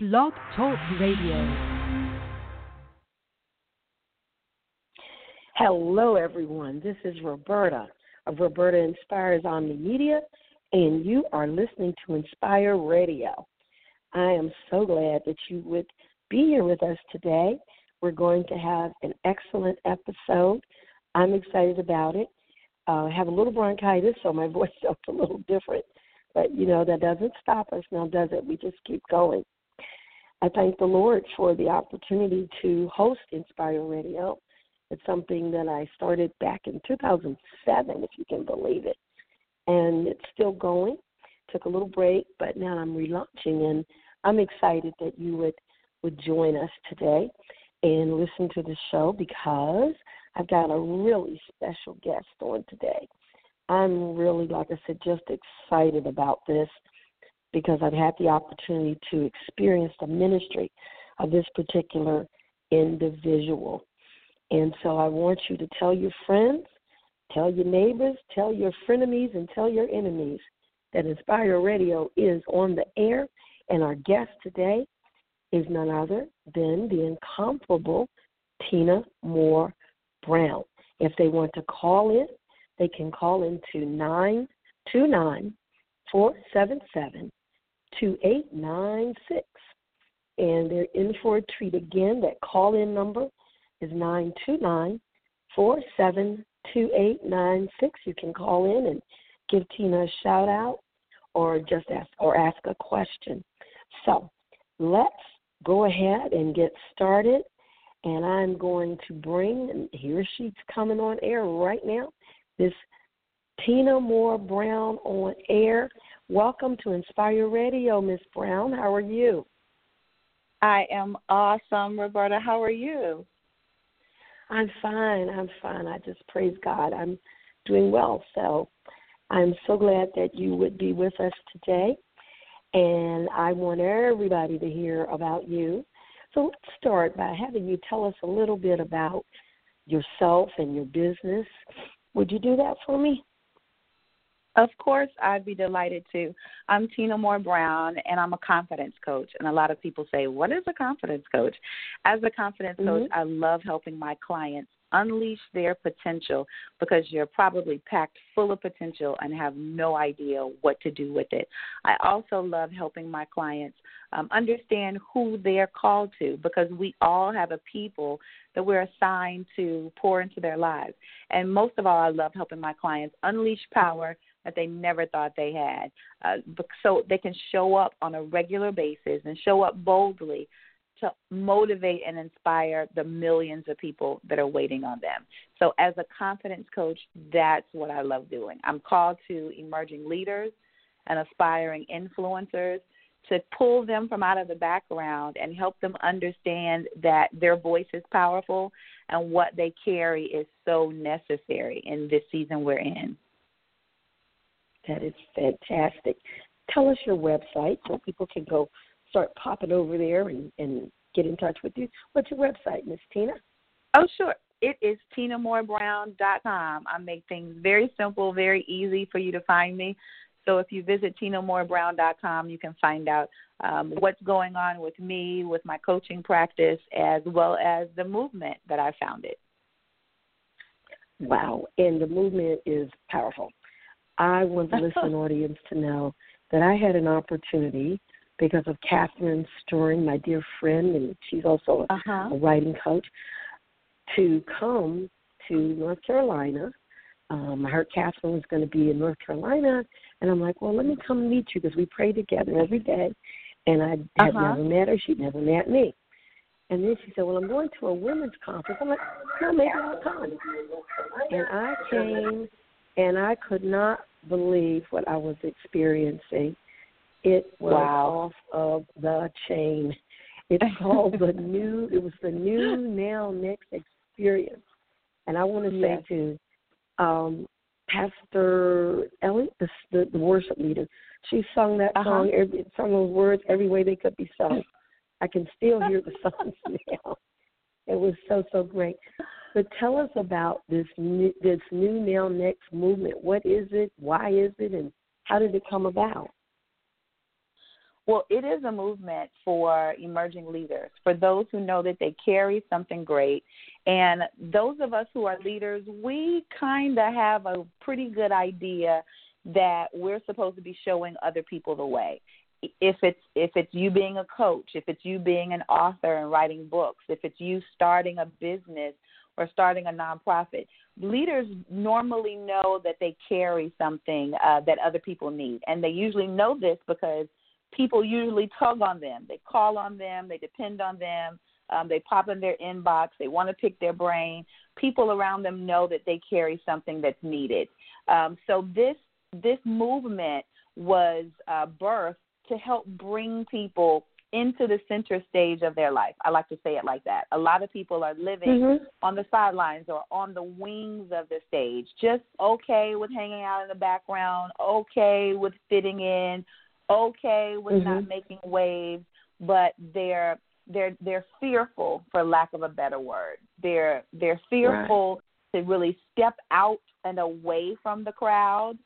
Blog Talk Radio. Hello, everyone. This is Roberta of Roberta Inspires Omni Media, and you are listening to Inspire Radio. I am so glad that you would be here with us today. We're going to have an excellent episode. I'm excited about it. Uh, I have a little bronchitis, so my voice sounds a little different. But, you know, that doesn't stop us now, does it? We just keep going. I thank the Lord for the opportunity to host Inspire Radio. It's something that I started back in 2007, if you can believe it. And it's still going. Took a little break, but now I'm relaunching, and I'm excited that you would, would join us today and listen to the show because I've got a really special guest on today. I'm really, like I said, just excited about this because I've had the opportunity to experience the ministry of this particular individual. And so I want you to tell your friends, tell your neighbors, tell your frenemies, and tell your enemies that Inspire Radio is on the air. And our guest today is none other than the incomparable Tina Moore Brown. If they want to call in, they can call into 929 477 2896. And they're in for a treat again. That call in number is 929 472 You can call in and give Tina a shout out or just ask or ask a question. So let's go ahead and get started. And I'm going to bring, and here she's coming on air right now, this Tina Moore Brown on air. Welcome to Inspire Radio, Miss Brown. How are you? I am awesome, Roberta. How are you? I'm fine. I'm fine. I just praise God. I'm doing well. So I'm so glad that you would be with us today. And I want everybody to hear about you. So let's start by having you tell us a little bit about yourself and your business. Would you do that for me? Of course, I'd be delighted to. I'm Tina Moore Brown, and I'm a confidence coach. And a lot of people say, What is a confidence coach? As a confidence mm-hmm. coach, I love helping my clients unleash their potential because you're probably packed full of potential and have no idea what to do with it. I also love helping my clients um, understand who they're called to because we all have a people that we're assigned to pour into their lives. And most of all, I love helping my clients unleash power that they never thought they had. Uh, so they can show up on a regular basis and show up boldly to motivate and inspire the millions of people that are waiting on them. So, as a confidence coach, that's what I love doing. I'm called to emerging leaders and aspiring influencers to pull them from out of the background and help them understand that their voice is powerful and what they carry is so necessary in this season we're in. That is fantastic. Tell us your website so people can go start popping over there and, and get in touch with you. What's your website, Miss Tina? Oh, sure. It is tinamoorebrown.com. I make things very simple, very easy for you to find me. So if you visit tinamoorebrown.com, you can find out um, what's going on with me, with my coaching practice, as well as the movement that I founded. Wow, and the movement is powerful. I want the listening audience to know that I had an opportunity because of Catherine Storing, my dear friend, and she's also a, uh-huh. a writing coach, to come to North Carolina. Um, I heard Catherine was going to be in North Carolina, and I'm like, well, let me come meet you because we pray together every day. And I had uh-huh. never met her; she'd never met me. And then she said, "Well, I'm going to a women's conference." I'm like, "No, maybe I'll come." And I came, and I could not believe what I was experiencing. It was wow. off of the chain. It's called the new. It was the new now next experience, and I want to say yes. to um, Pastor Ellie, the, the, the worship leader, she sung that uh-huh. song, every, sung those words every way they could be sung. I can still hear the songs now. It was so so great. But tell us about this new, this new now next movement. What is it? Why is it? And how did it come about? Well, it is a movement for emerging leaders, for those who know that they carry something great. And those of us who are leaders, we kind of have a pretty good idea that we're supposed to be showing other people the way. If it's if it's you being a coach, if it's you being an author and writing books, if it's you starting a business or starting a nonprofit, leaders normally know that they carry something uh, that other people need, and they usually know this because people usually tug on them. They call on them, they depend on them, um, they pop in their inbox, they want to pick their brain. People around them know that they carry something that's needed. Um, so this this movement was uh, birthed to help bring people into the center stage of their life. I like to say it like that. A lot of people are living mm-hmm. on the sidelines or on the wings of the stage, just okay with hanging out in the background, okay with fitting in, okay with mm-hmm. not making waves, but they're they're they're fearful for lack of a better word. They're they're fearful right. to really step out and away from the crowd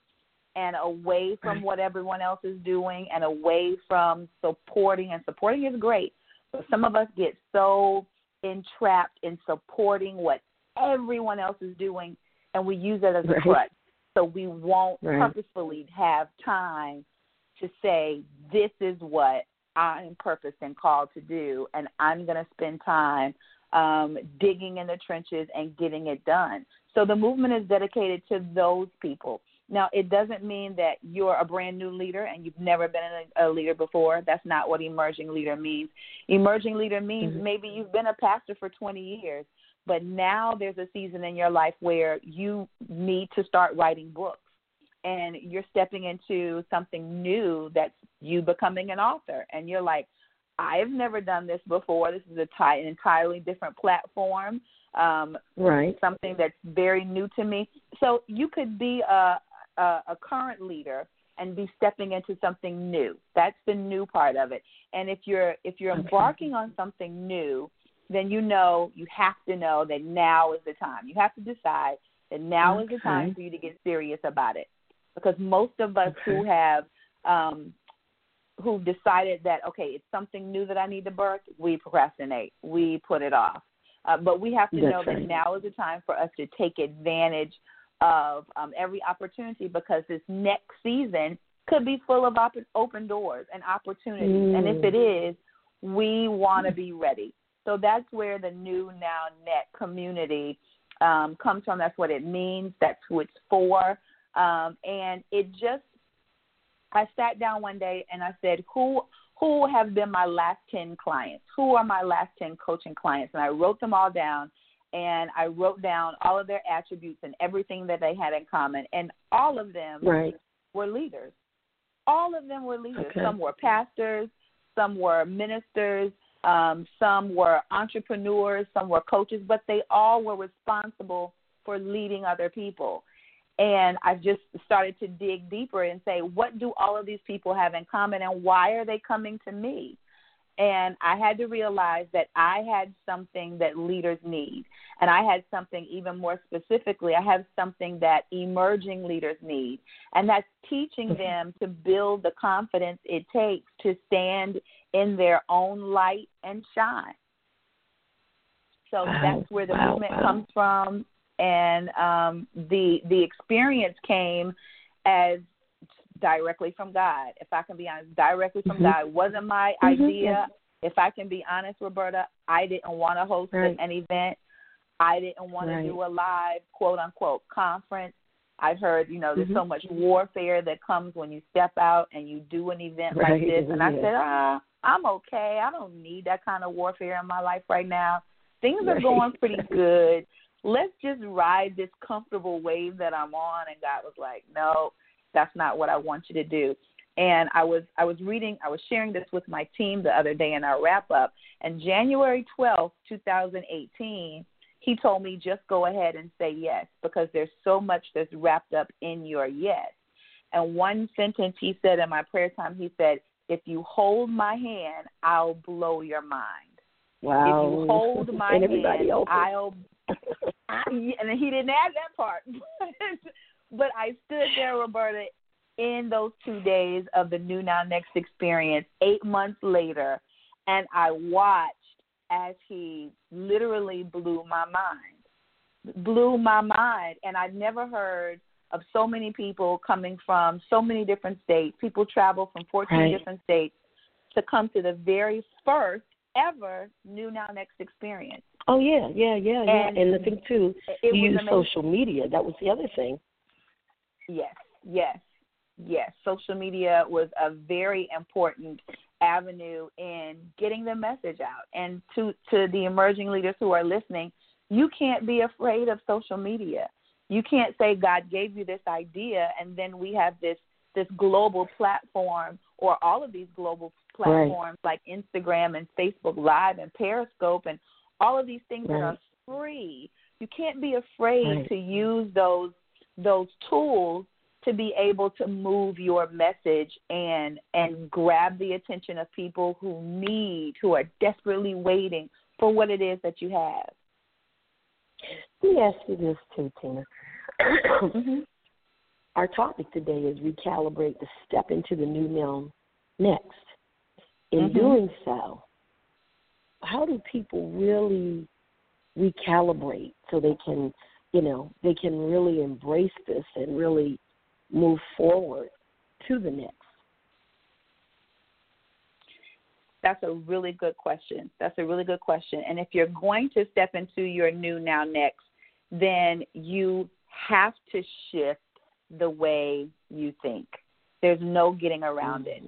and away from what everyone else is doing and away from supporting and supporting is great. But some of us get so entrapped in supporting what everyone else is doing and we use it as a right. crutch. So we won't purposefully have time to say, This is what I am purposed and called to do, and I'm going to spend time um, digging in the trenches and getting it done. So the movement is dedicated to those people. Now, it doesn't mean that you're a brand new leader and you've never been a, a leader before. That's not what emerging leader means. Emerging leader means mm-hmm. maybe you've been a pastor for 20 years, but now there's a season in your life where you need to start writing books and you're stepping into something new that's you becoming an author and you're like i've never done this before this is a ty- an entirely different platform um right something that's very new to me so you could be a a, a current leader and be stepping into something new that's the new part of it and if you're if you're okay. embarking on something new then you know you have to know that now is the time you have to decide that now okay. is the time for you to get serious about it because most of us okay. who have um, who've decided that okay, it's something new that I need to birth, we procrastinate, we put it off. Uh, but we have to That's know right. that now is the time for us to take advantage of um, every opportunity because this next season could be full of op- open doors and opportunities. Mm. And if Mm. it is, we want to be ready. So that's where the new now next community um, comes from. That's what it means. That's who it's for. Um, and it just, I sat down one day and I said, who who have been my last 10 clients? Who are my last 10 coaching clients? And I wrote them all down and I wrote down all of their attributes and everything that they had in common. And all of them right. were leaders. All of them were leaders. Okay. Some were pastors, some were ministers, um, some were entrepreneurs, some were coaches, but they all were responsible for leading other people. And I've just started to dig deeper and say, what do all of these people have in common and why are they coming to me? And I had to realize that I had something that leaders need. And I had something even more specifically, I have something that emerging leaders need. And that's teaching mm-hmm. them to build the confidence it takes to stand in their own light and shine. So wow. that's where the wow. movement wow. comes from and um, the the experience came as directly from God. If I can be honest, directly from mm-hmm. God. Wasn't my mm-hmm. idea. If I can be honest, Roberta, I didn't want to host right. an event. I didn't want right. to do a live quote unquote conference. I've heard, you know, there's mm-hmm. so much warfare that comes when you step out and you do an event right. like this. And I said, ah, I'm okay. I don't need that kind of warfare in my life right now. Things are going pretty good let's just ride this comfortable wave that I'm on. And God was like, no, that's not what I want you to do. And I was I was reading I was sharing this with my team the other day in our wrap up. And January twelfth, two thousand eighteen, he told me just go ahead and say yes because there's so much that's wrapped up in your yes. And one sentence he said in my prayer time, he said, If you hold my hand, I'll blow your mind. Wow. If you hold my hand, else. I'll and he didn't add that part. but I stood there, Roberta, in those two days of the New Now Next experience, eight months later, and I watched as he literally blew my mind. Blew my mind. And I've never heard of so many people coming from so many different states. People travel from 14 right. different states to come to the very first ever New Now Next experience. Oh yeah, yeah, yeah, yeah. And And the thing too, it you use amazing. social media. That was the other thing. Yes, yes, yes. Social media was a very important avenue in getting the message out. And to to the emerging leaders who are listening, you can't be afraid of social media. You can't say God gave you this idea and then we have this this global platform or all of these global platforms like Instagram and Facebook Live and Periscope and all of these things that are free. You can't be afraid Right. to use those those tools to be able to move your message and and grab the attention of people who need who are desperately waiting for what it is that you have. Let me ask you this too, Tina. Mm-hmm. Our topic today is recalibrate to step into the new now next. In Mhm. doing so, how do people really recalibrate so they can, you know, they can really embrace this and really move forward to the next? That's a really good question. That's a really good question. And if you're going to step into your new now next, then you have to shift the way you think. There's no getting around it.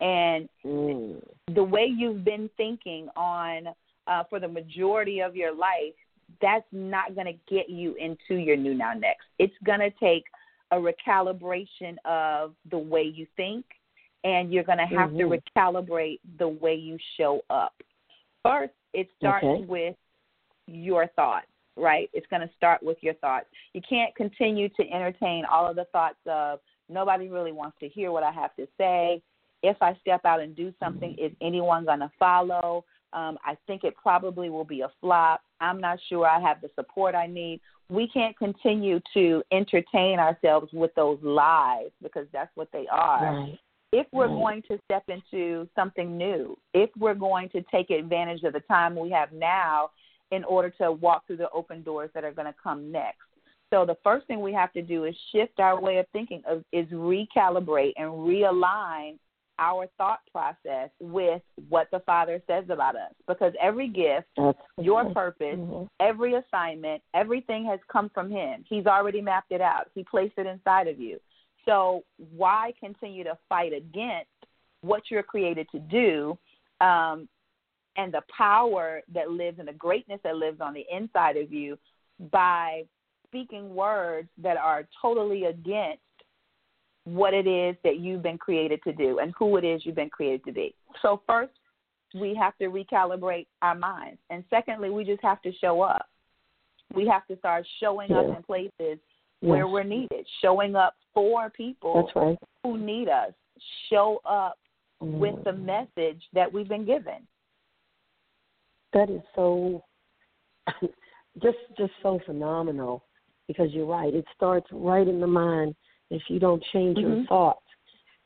And Mm. the way you've been thinking on uh, for the majority of your life, that's not going to get you into your new now next. It's going to take a recalibration of the way you think, and you're going to have Mhm. to recalibrate the way you show up. First, it starts Okay. with your thoughts, right? It's going to start with your thoughts. You can't continue to entertain all of the thoughts of nobody really wants to hear what I have to say. If I step out and do something, is anyone going to follow? Um, I think it probably will be a flop. I'm not sure I have the support I need. We can't continue to entertain ourselves with those lies because that's what they are Right. if we're Right. going to step into something new, if we're going to take advantage of the time we have now in order to walk through the open doors that are going to come next. So the first thing we have to do is shift our way of thinking of, is recalibrate and realign our thought process with what the Father says about us because every gift, That's your purpose, Mhm. every assignment, everything has come from him. He's already mapped it out. He placed it inside of you. So why continue to fight against what you're created to do um, and the power that lives and the greatness that lives on the inside of you by speaking words that are totally against what it is that you've been created to do and who it is you've been created to be. So first, we have to recalibrate our minds. And secondly, we just have to show up. We have to start showing up in places where Yes. we're needed, showing up for people That's right. who need us. Show up with the Mm. message that we've been given. That is so just just so phenomenal because you're right. It starts right in the mind if you don't change your Mhm. thoughts.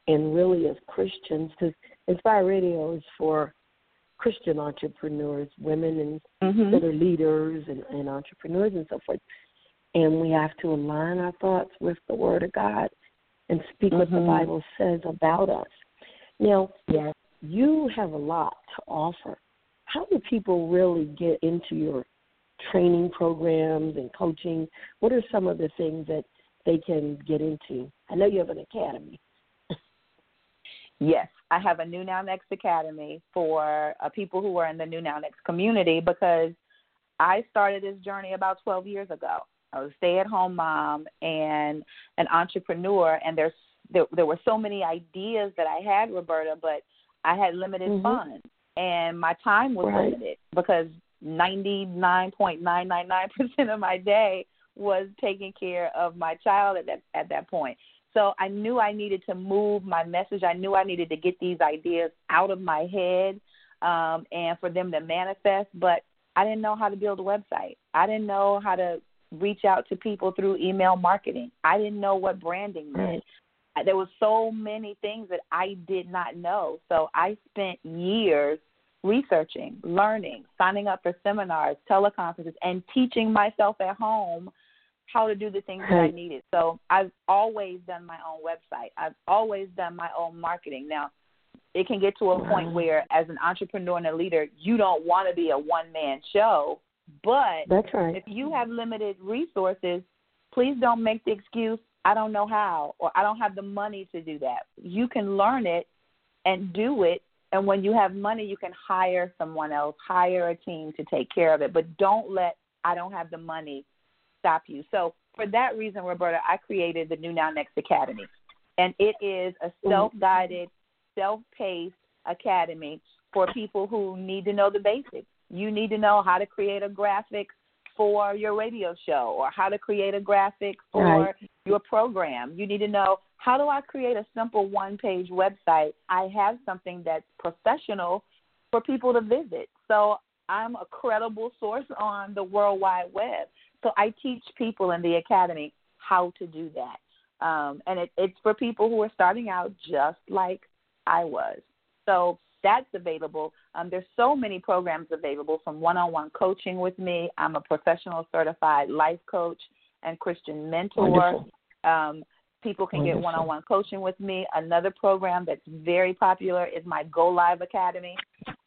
And really, as Christians, because Inspire Radio is for Christian entrepreneurs, women and Mm-hmm. that are leaders and, and entrepreneurs and so forth. And we have to align our thoughts with the Word of God and speak what the Mhm. Bible says about us. Now, Yes. you have a lot to offer. How do people really get into your training programs and coaching? What are some of the things that they can get into? I know you have an academy. Yes, I have a New Now Next Academy for uh, people who are in the New Now Next community because I started this journey about 12 years ago. I was a stay-at-home mom and an entrepreneur, and there's there, there were so many ideas that I had, Roberta, but I had limited Mhm. funds, and my time was Right. limited because 99.999% of my day was taking care of my child at that at that point. So I knew I needed to move my message. I knew I needed to get these ideas out of my head um, and for them to manifest. But I didn't know how to build a website. I didn't know how to reach out to people through email marketing. I didn't know what branding meant. There was so many things that I did not know. So I spent years researching, learning, signing up for seminars, teleconferences, and teaching myself at home how to do the things that I needed. So I've always done my own website. I've always done my own marketing. Now, it can get to a point where, as an entrepreneur and a leader, you don't want to be a one man show. But That's right. if you have limited resources, please don't make the excuse, I don't know how, or I don't have the money to do that. You can learn it and do it. And when you have money, you can hire someone else, hire a team to take care of it. But don't let I don't have the money stop you. So for that reason, Roberta, I created the New Now Next Academy. And it is a mm-hmm. self guided, self paced academy for people who need to know the basics. You need to know how to create a graphic for your radio show or how to create a graphic for Right. your program. You need to know how do I create a simple one page website? I have something that's professional for people to visit. So I'm a credible source on the World Wide Web. So I teach people in the academy how to do that. Um, and it, it's for people who are starting out just like I was. So that's available. Um, there's so many programs available from one-on-one coaching with me. I'm a professional certified life coach and Christian mentor. Um, people can get one-on-one coaching with me. Another program that's very popular is my Go Live Academy.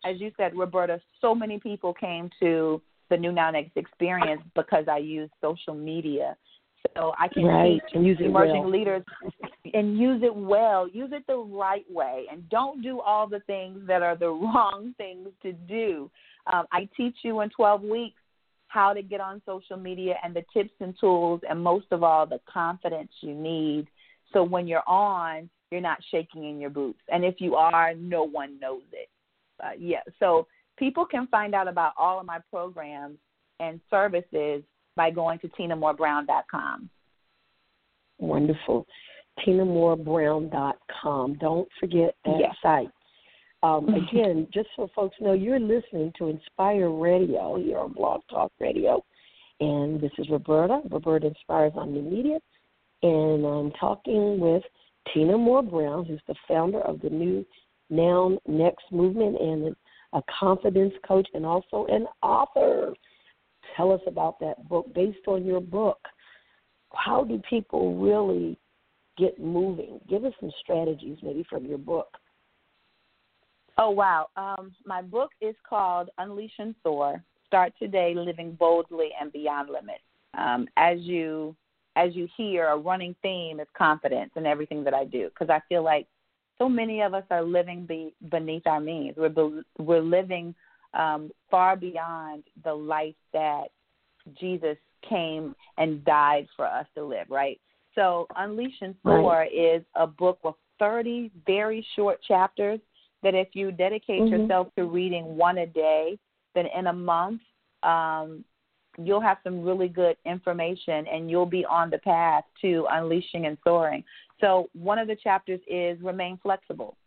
As you said, Roberta, so many people came to the New Now Next experience because I use social media. So I can Right. teach And use it emerging well. leaders and use it well. Use it the right way, and don't do all the things that are the wrong things to do. Um, I teach you in 12 weeks how to get on social media and the tips and tools, and most of all, the confidence you need. So when you're on, you're not shaking in your boots, and if you are, no one knows it. Uh, yeah, so people can find out about all of my programs and services by going to tinamoorebrown.com. Wonderful. tinamoorebrown.com. Don't forget that Yes. site. Um, again, just so folks know, you're listening to Inspire Radio here on Blog Talk Radio. And this is Roberta. Roberta Inspires Omni Media. And I'm talking with Tina Moore Brown, who's the founder of the new Now Next movement and a confidence coach and also an author. Tell us about that book based on your book. How do people really get moving? Give us some strategies maybe from your book. Oh wow! Um, my book is called Unleash and Soar: Start Today, Living Boldly and Beyond Limits. Um, as you as you hear, a running theme is confidence in everything that I do because I feel like so many of us are living be, beneath our means. We're be, we're living um, far beyond the life that Jesus came and died for us to live. Right. So Unleash and Soar Right. is a book with 30 very short chapters that if you dedicate Mhm. yourself to reading one a day, then in a month, um, you'll have some really good information and you'll be on the path to unleashing and soaring. So, one of the chapters is remain flexible.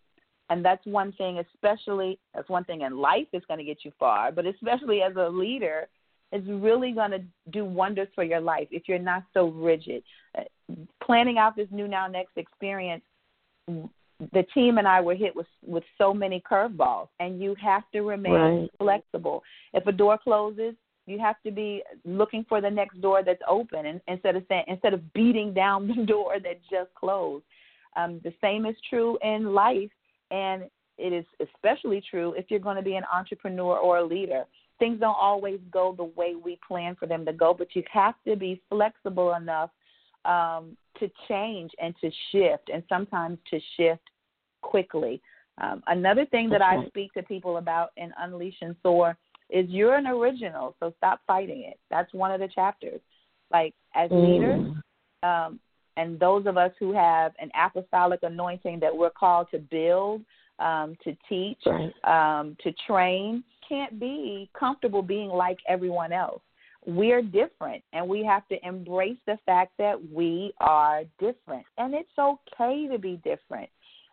And that's one thing, especially, that's one thing in life is going to get you far, but especially as a leader, it's really going to do wonders for your life if you're not so rigid. Uh, planning out this new now next experience the team and I were hit with with so many curveballs, and you have to remain Right. flexible. If a door closes, you have to be looking for the next door that's open, and instead of saying instead of beating down the door that just closed. Um, the same is true in life, and it is especially true if you're going to be an entrepreneur or a leader. Things don't always go the way we plan for them to go, but you have to be flexible enough um, to change and to shift, and sometimes to shift quickly. Um, another thing that I speak to people about in Unleash and Soar is you're an original, so stop fighting it. That's one of the chapters. Like as leaders, Mm. um, and those of us who have an apostolic anointing that we're called to build, um, to teach, Right. um, to train, can't be comfortable being like everyone else. We're different, and we have to embrace the fact that we are different, and it's okay to be different.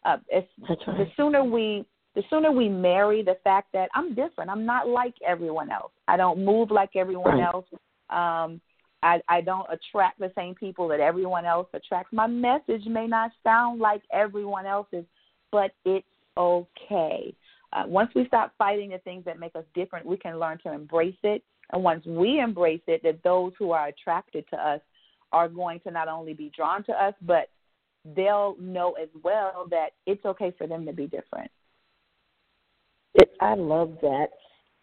Uh, That's the sooner we the sooner we marry the fact that I'm different. I'm not like everyone else. I don't move like everyone Right. else. Um, I, I don't attract the same people that everyone else attracts. My message may not sound like everyone else's, but it's okay. Uh, once we stop fighting the things that make us different, we can learn to embrace it. And once we embrace it, that those who are attracted to us are going to not only be drawn to us, but they'll know as well that it's okay for them to be different. It, I love that,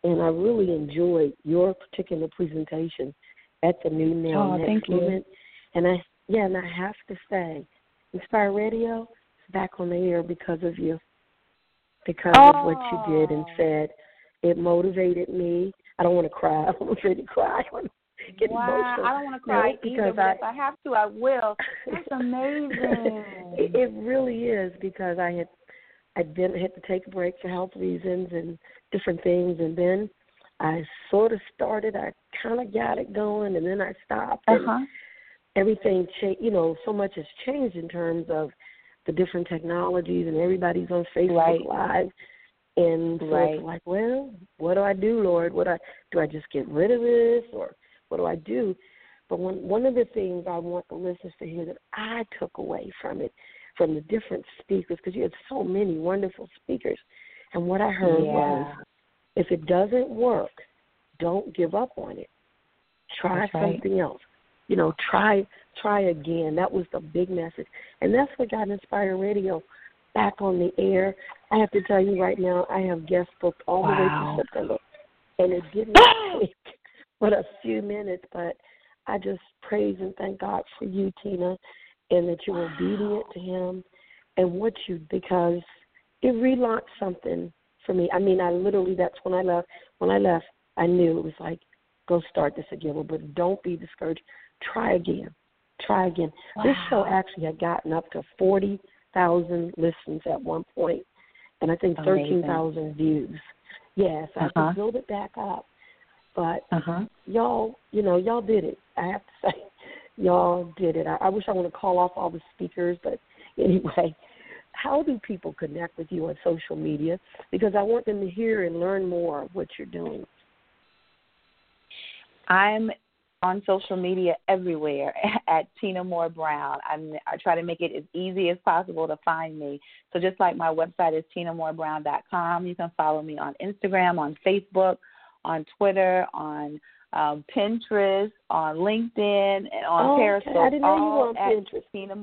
and I really enjoyed your particular presentation at the New Now oh, Next Movement. And I, yeah, and I have to say, Inspire Radio is back on the air because of you, because oh. of what you did and oh. said. It motivated me. I don't want to cry. I'm ready to cry. Get wow, emotional. I don't want to cry no, either, but I, if I have to, I will. That's amazing. it, it really is because I had I didn't had to take a break for health reasons and different things, and then I sort of started. I kind of got it going, and then I stopped. Uh-huh. everything changed. You know, so much has changed in terms of the different technologies, and everybody's on Facebook right. Live. And so right. it's like, well, what do I do, Lord? What do I do? I just get rid of this, or what do I do? But one one of the things I want the listeners to hear that I took away from it, from the different speakers, because you had so many wonderful speakers, and what I heard yeah. was, if it doesn't work, don't give up on it. Try that's right. something else. You know, try try again. That was the big message, and that's what got Inspire Radio back on the air. I have to tell you right now, I have guest booked all wow. the way to September, and it didn't take but a few minutes. But I just praise and thank God for you, Tina, and that you're wow. obedient to Him and what you because it relaunched something for me. I mean, I literally that's when I left. When I left, I knew it was like go start this again. But don't be discouraged. Try again. Try again. Wow. This show actually had gotten up to forty thousand listens at one point, and I think thirteen thousand views. Yes, I uh-huh. to build it back up. But uh-huh. y'all, you know, y'all did it. I have to say, y'all did it. I, I wish I want to call off all the speakers, but anyway, how do people connect with you on social media? Because I want them to hear and learn more of what you're doing. I'm on social media everywhere at Tina Moore Brown. I'm, I try to make it as easy as possible to find me. So just like my website is tinamoorebrown.com, you can follow me on Instagram, on Facebook, on Twitter, on um, Pinterest, on LinkedIn, and on oh, Periscope. I didn't know you were on Pinterest. Tina,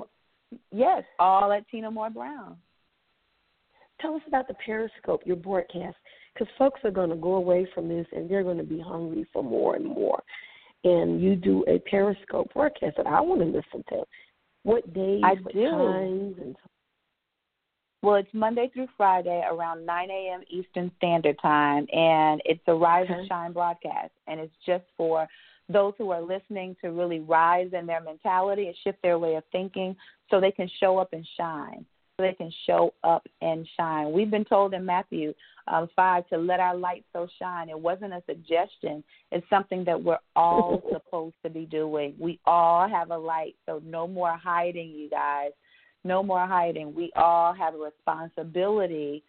yes, all at Tina Moore Brown. Tell us about the Periscope, your broadcast, because folks are going to go away from this and they're going to be hungry for more and more. And you do a Periscope broadcast that I want to listen to. What days, I what do. times, and well, it's Monday through Friday around 9 a.m. Eastern Standard Time, and it's a Rise and Shine broadcast. And it's just for those who are listening to really rise in their mentality and shift their way of thinking so they can show up and shine. So they can show up and shine. We've been told in Matthew um, 5 to let our light so shine. It wasn't a suggestion, it's something that we're all supposed to be doing. We all have a light, so no more hiding, you guys no more hiding. We all have a responsibility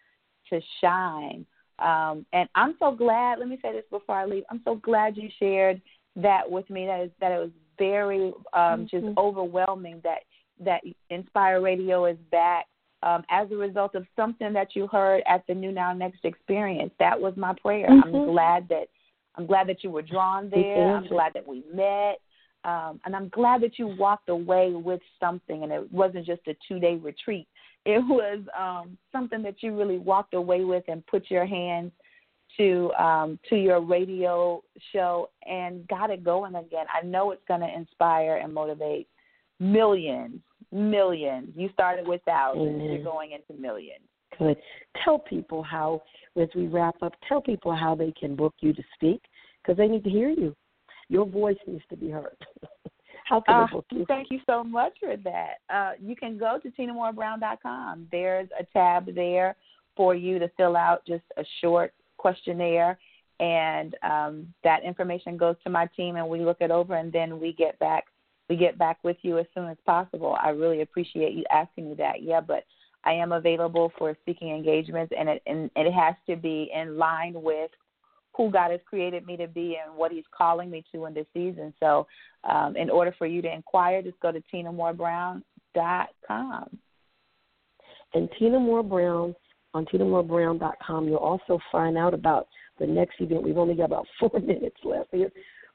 to shine. Um, and I'm so glad. Let me say this before I leave. I'm so glad you shared that with me. That is that it was very um, just mm-hmm. overwhelming that that Inspire Radio is back um, as a result of something that you heard at the New Now Next experience. That was my prayer. Mm-hmm. I'm glad that I'm glad that you were drawn there. I'm glad that we met. Um, and I'm glad that you walked away with something, and it wasn't just a two day retreat. It was um, something that you really walked away with and put your hands to um, to your radio show and got it going again. I know it's going to inspire and motivate millions, millions. You started with thousands. You're going into millions. Good. Tell people how, as we wrap up, tell people how they can book you to speak because they need to hear you. Your voice needs to be heard. How can uh, book you? Thank you so much for that. Uh, you can go to tinamoorebrown.com. There's a tab there for you to fill out just a short questionnaire, and um, that information goes to my team, and we look it over, and then we get back. We get back with you as soon as possible. I really appreciate you asking me that. Yeah, but I am available for speaking engagements, and it and it has to be in line with who God has created me to be and what He's calling me to in this season. So, um, in order for you to inquire, just go to tinamoorebrown.com. And Tina Moore Brown on tinamoorebrown.com, you'll also find out about the next event. We've only got about four minutes left here.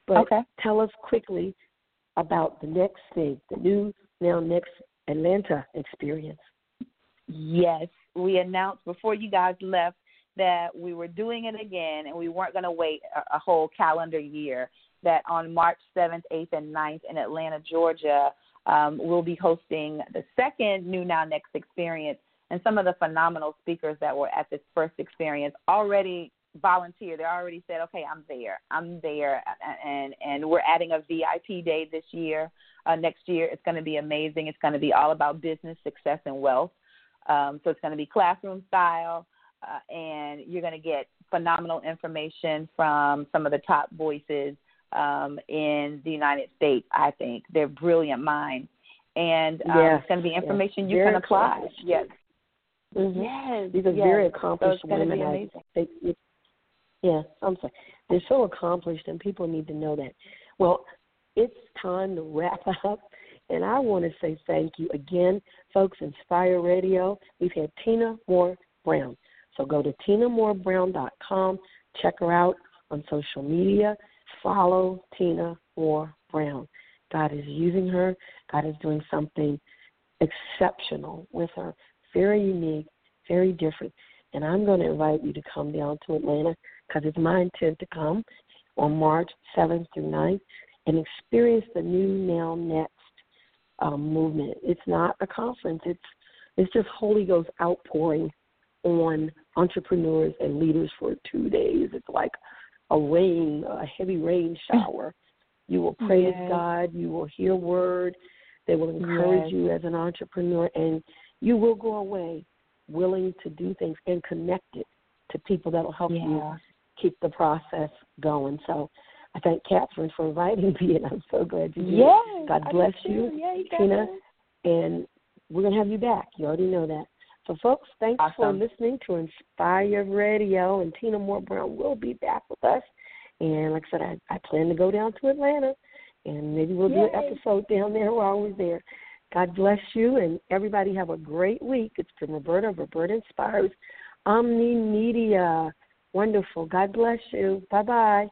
But okay. tell us quickly about the next thing, the new now next Atlanta experience. Yes, we announced before you guys left that we were doing it again and we weren't going to wait a, a whole calendar year. That on March 7th, 8th, and 9th in Atlanta, Georgia, um, we'll be hosting the second New Now Next experience. And some of the phenomenal speakers that were at this first experience already volunteer. They already said, "Okay, I'm there. I'm there," and and we're adding a VIP day this year. Uh, next year, it's going to be amazing. It's going to be all about business success and wealth. Um, so it's going to be classroom style, uh, and you're going to get phenomenal information from some of the top voices um, in the United States. I think they're brilliant minds, and um, yes. it's going to be information yes. you very can apply. Yes. Mm-hmm. Yes, these are yes. very accomplished so women. I, they, it, yeah, I'm sorry. They're so accomplished, and people need to know that. Well, it's time to wrap up. And I want to say thank you again, folks. Inspire Radio. We've had Tina Moore Brown. So go to tinamoorebrown.com, Check her out on social media. Follow Tina Moore Brown. God is using her. God is doing something exceptional with her. Very unique, very different. And I'm going to invite you to come down to Atlanta because it's my intent to come on March 7th through 9th and experience the new Now Next um, movement. It's not a conference. It's it's just Holy Ghost outpouring on entrepreneurs and leaders for two days. It's like a rain, a heavy rain shower. You will praise yes. God. You will hear word. They will encourage yes. you as an entrepreneur, and you will go away willing to do things and connected to people that will help yeah. you keep the process going. So I thank Catherine for inviting me, and I'm so glad you did. Yes, God bless you, yeah, you Tina, and we're going to have you back. You already know that. So, folks, thanks awesome. for listening to Inspire Radio, and Tina Moore Brown will be back with us. And like I said, I, I plan to go down to Atlanta, and maybe we'll Yay. do an episode down there while we're there. God bless you, and everybody have a great week. It's been Roberta. Roberta Inspires Omni Media. Wonderful. God bless you. Bye bye.